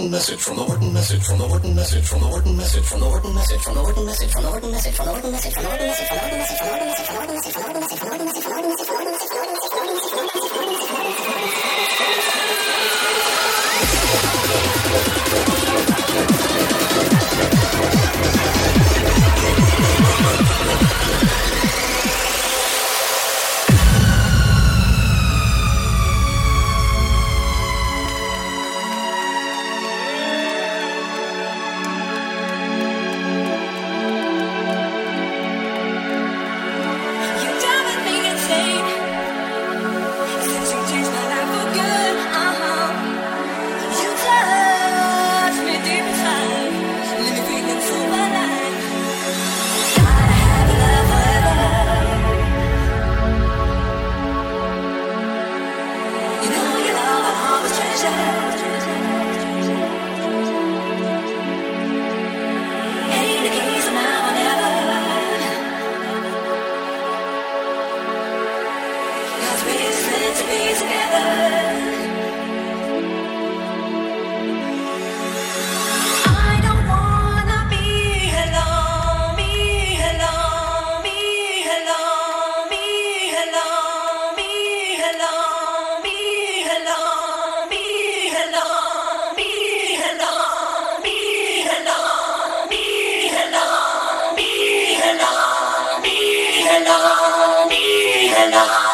Wharton message from the Wharton message from the Wharton message from the Wharton message from the Wharton message from the Wharton message from the Wharton message from the Wharton message from the Wharton message from the Wharton Thank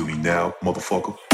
feel me now, motherfucker?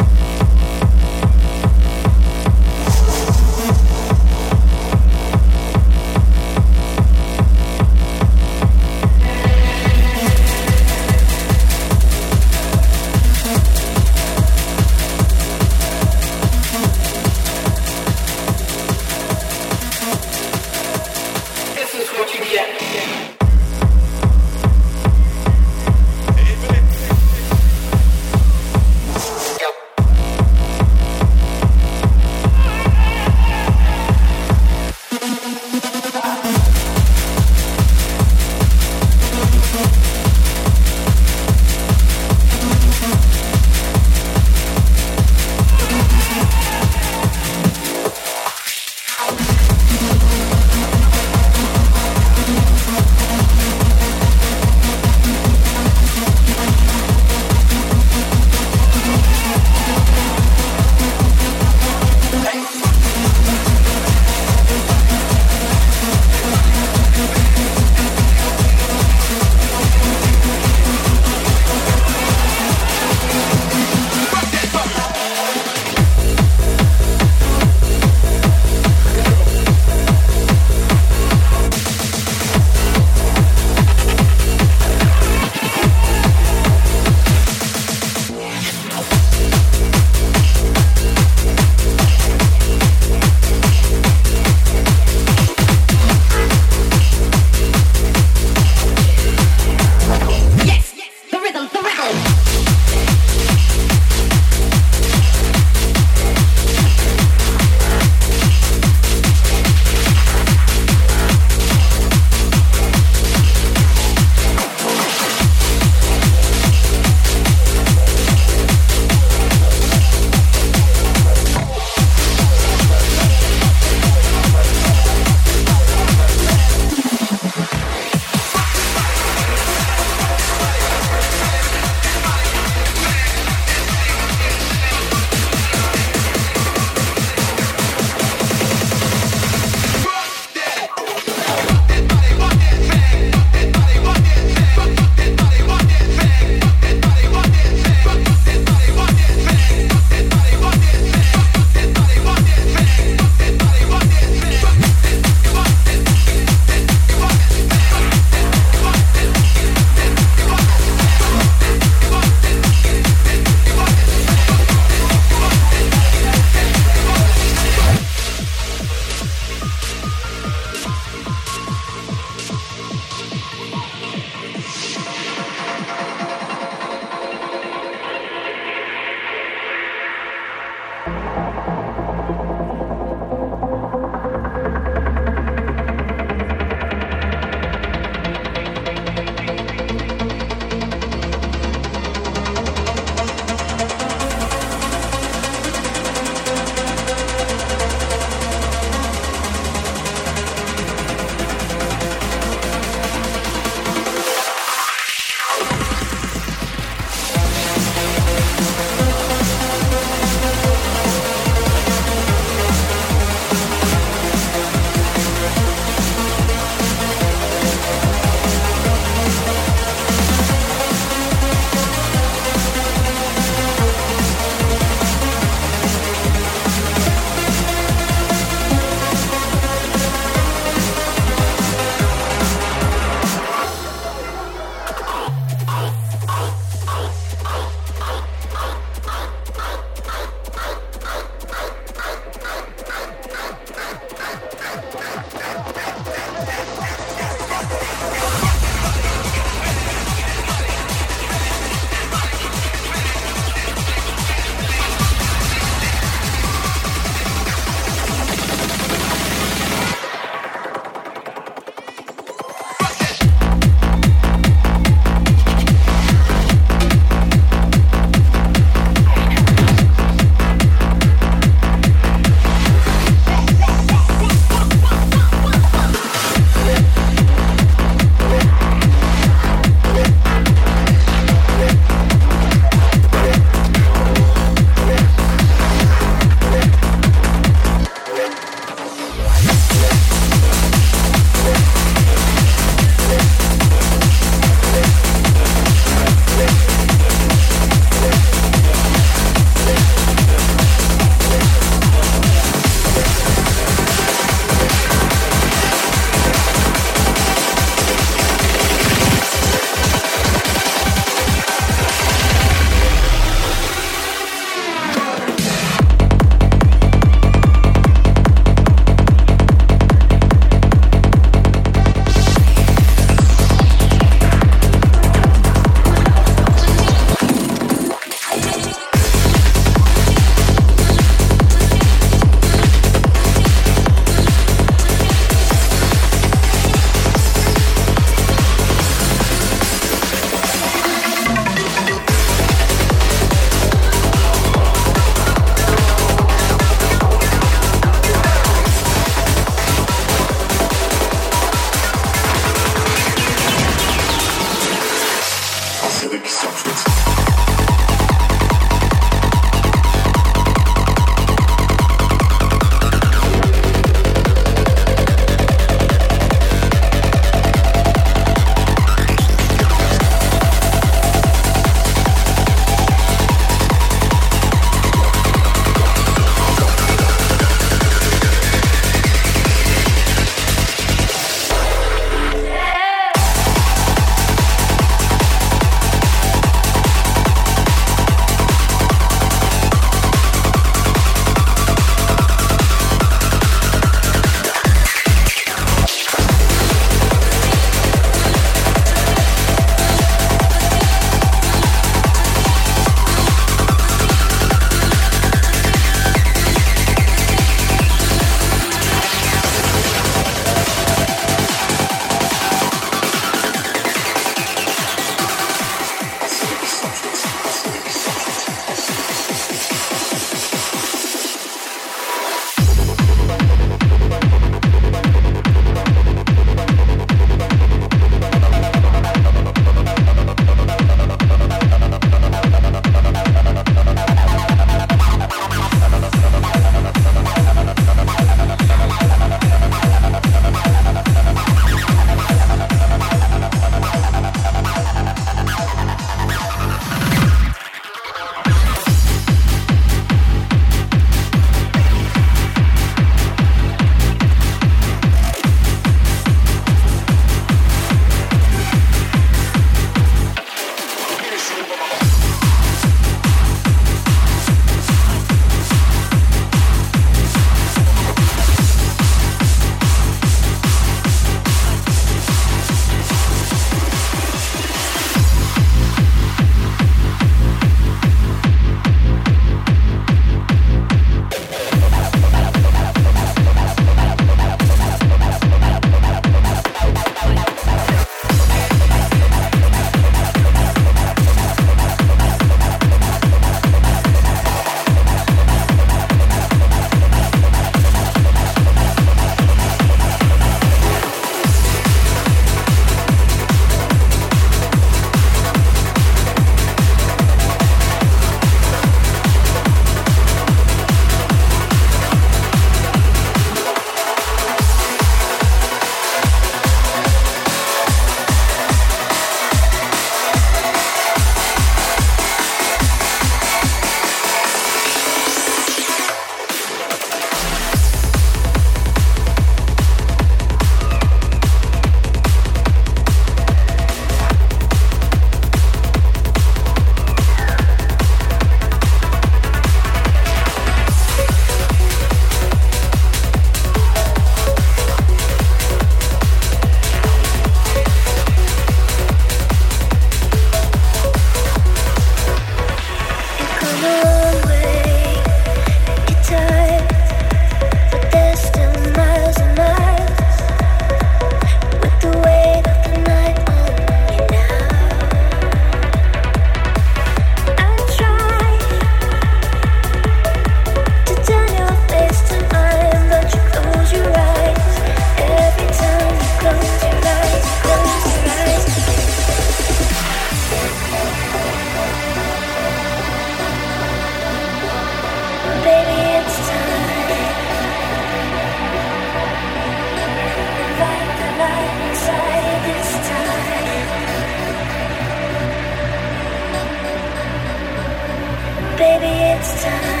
it's time.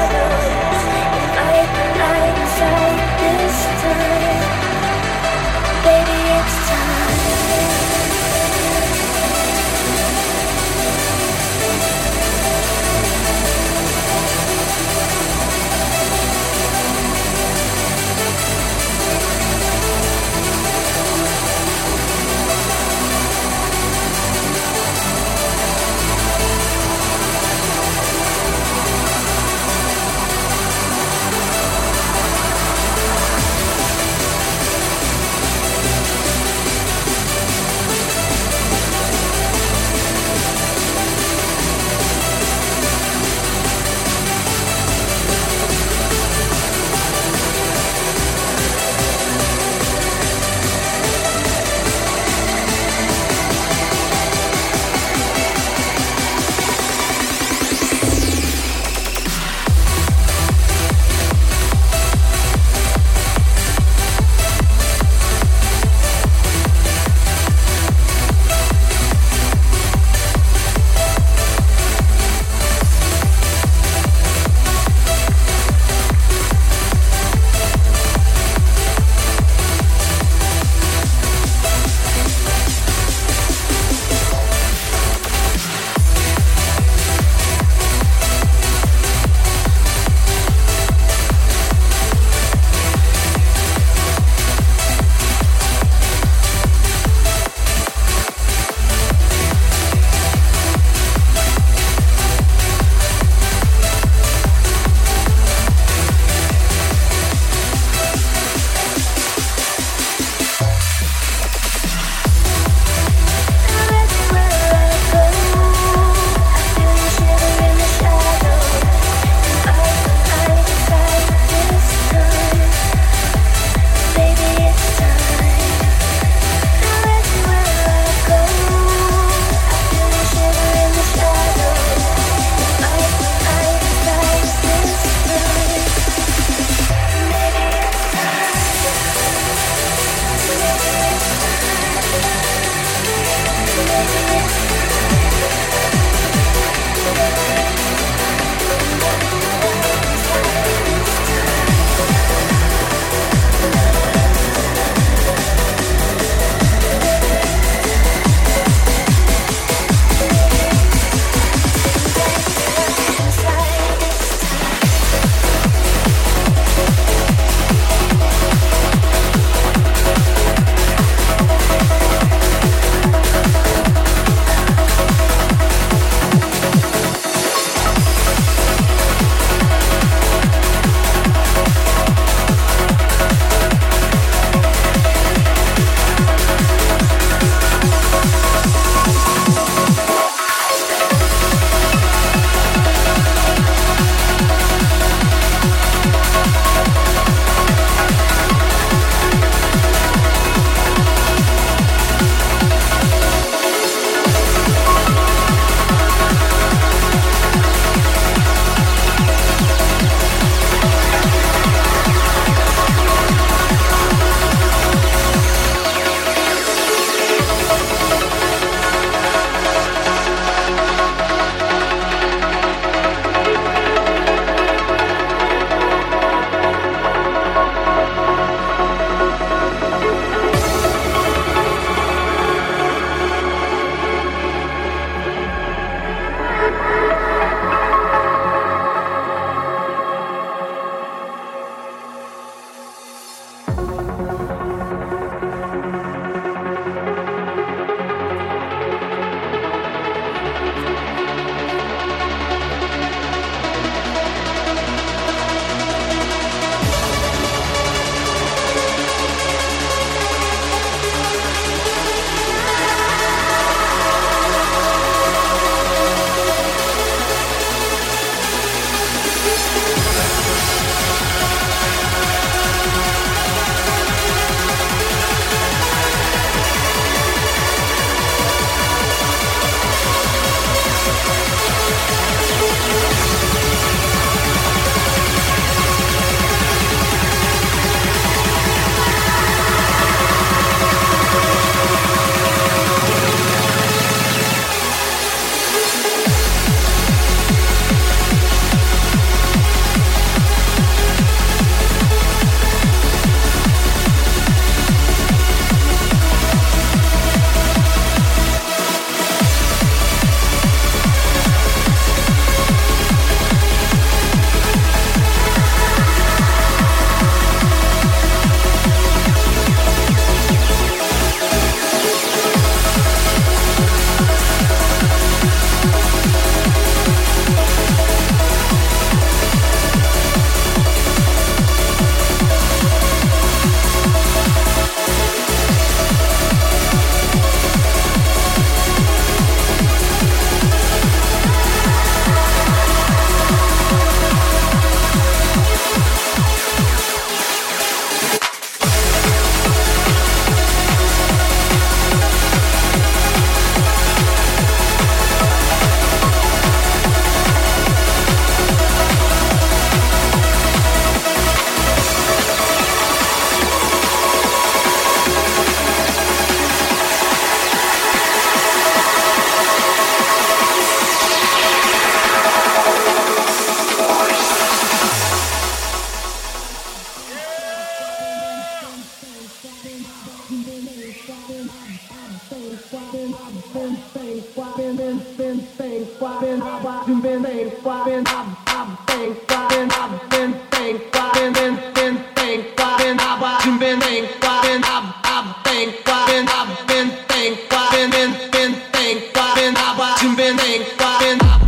준비된 준비된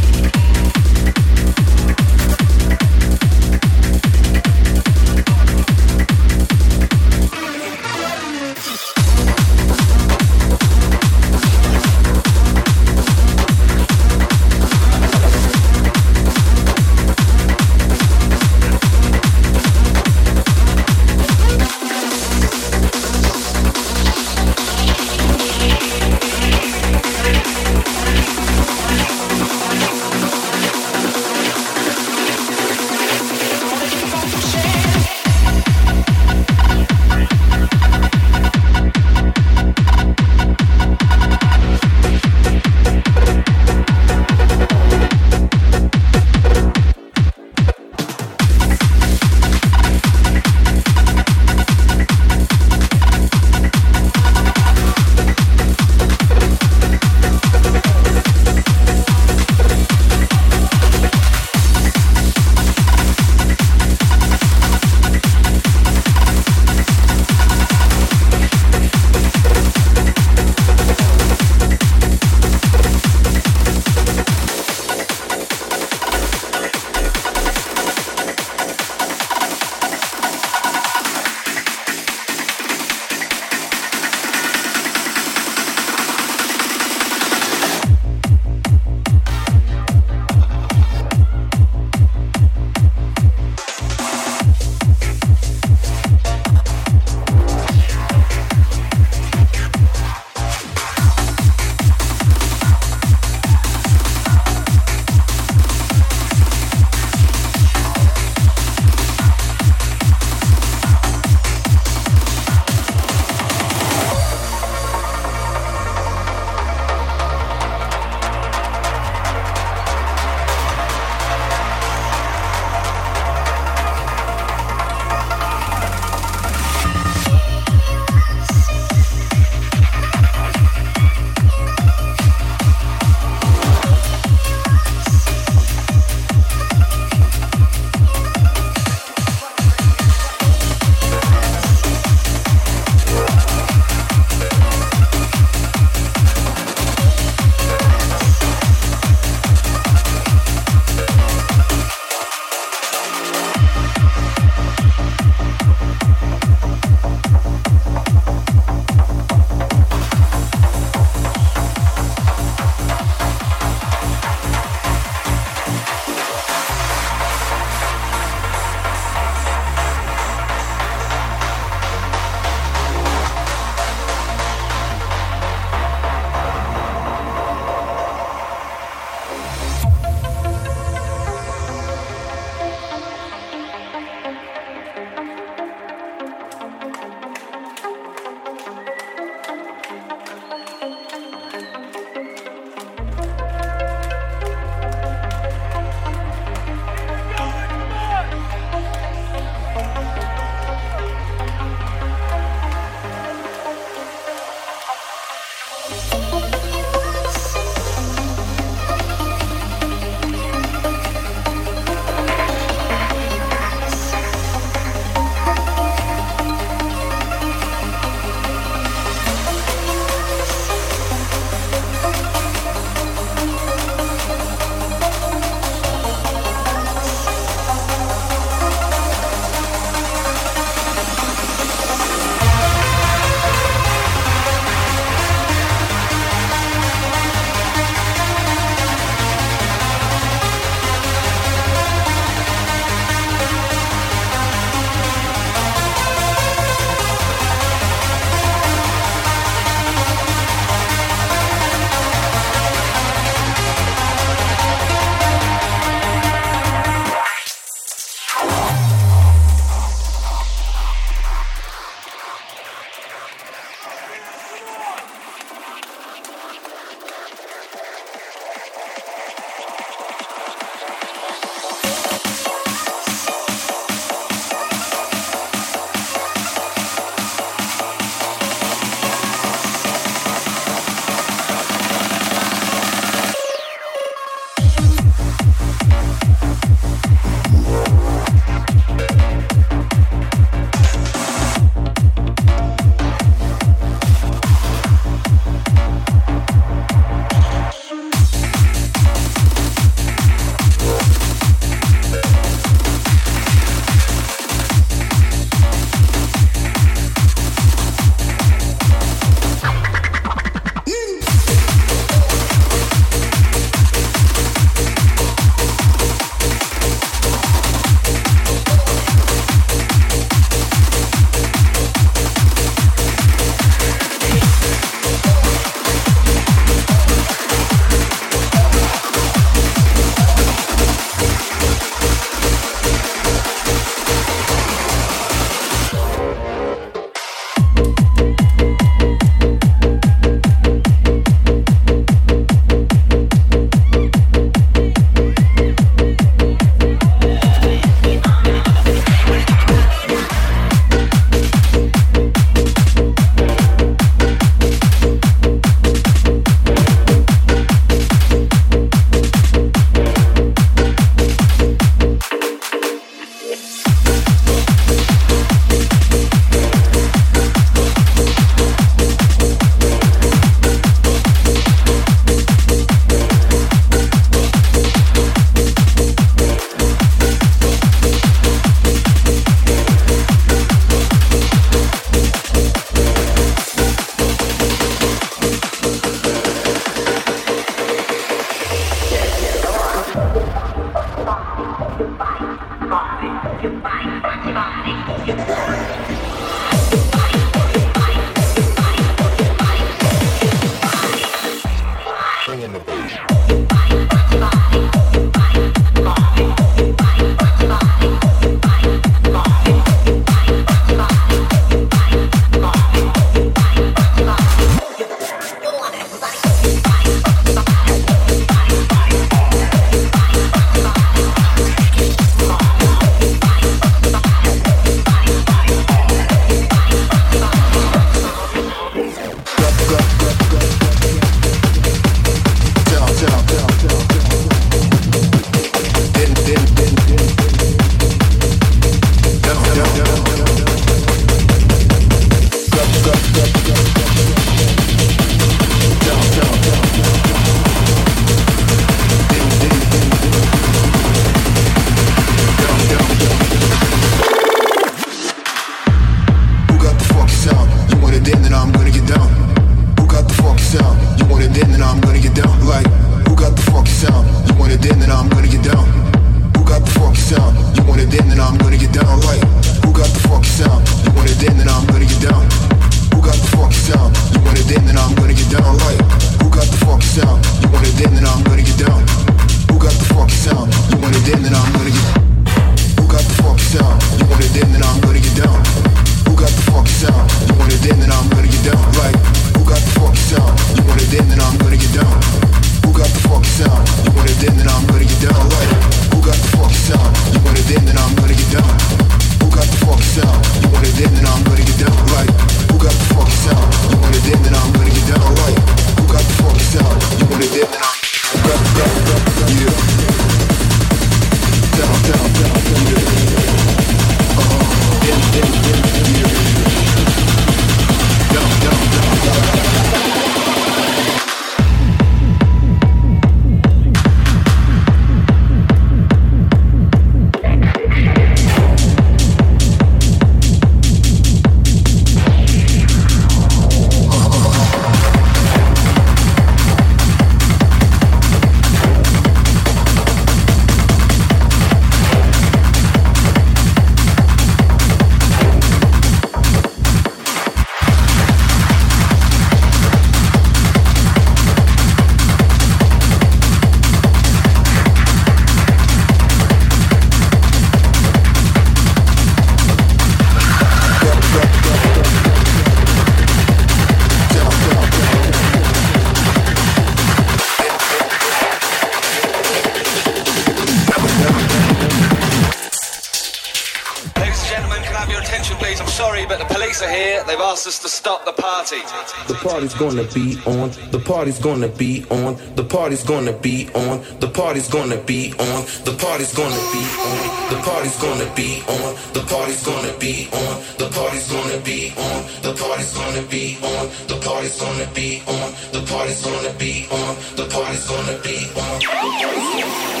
party's gonna be on. The party's gonna be on. The party's gonna be on. The party's gonna be on. The party's gonna be on. The party's gonna be on. The party's gonna be on. The party's gonna be on. The party's gonna be on. The party's gonna be on. The party's gonna be on. The party's gonna be on.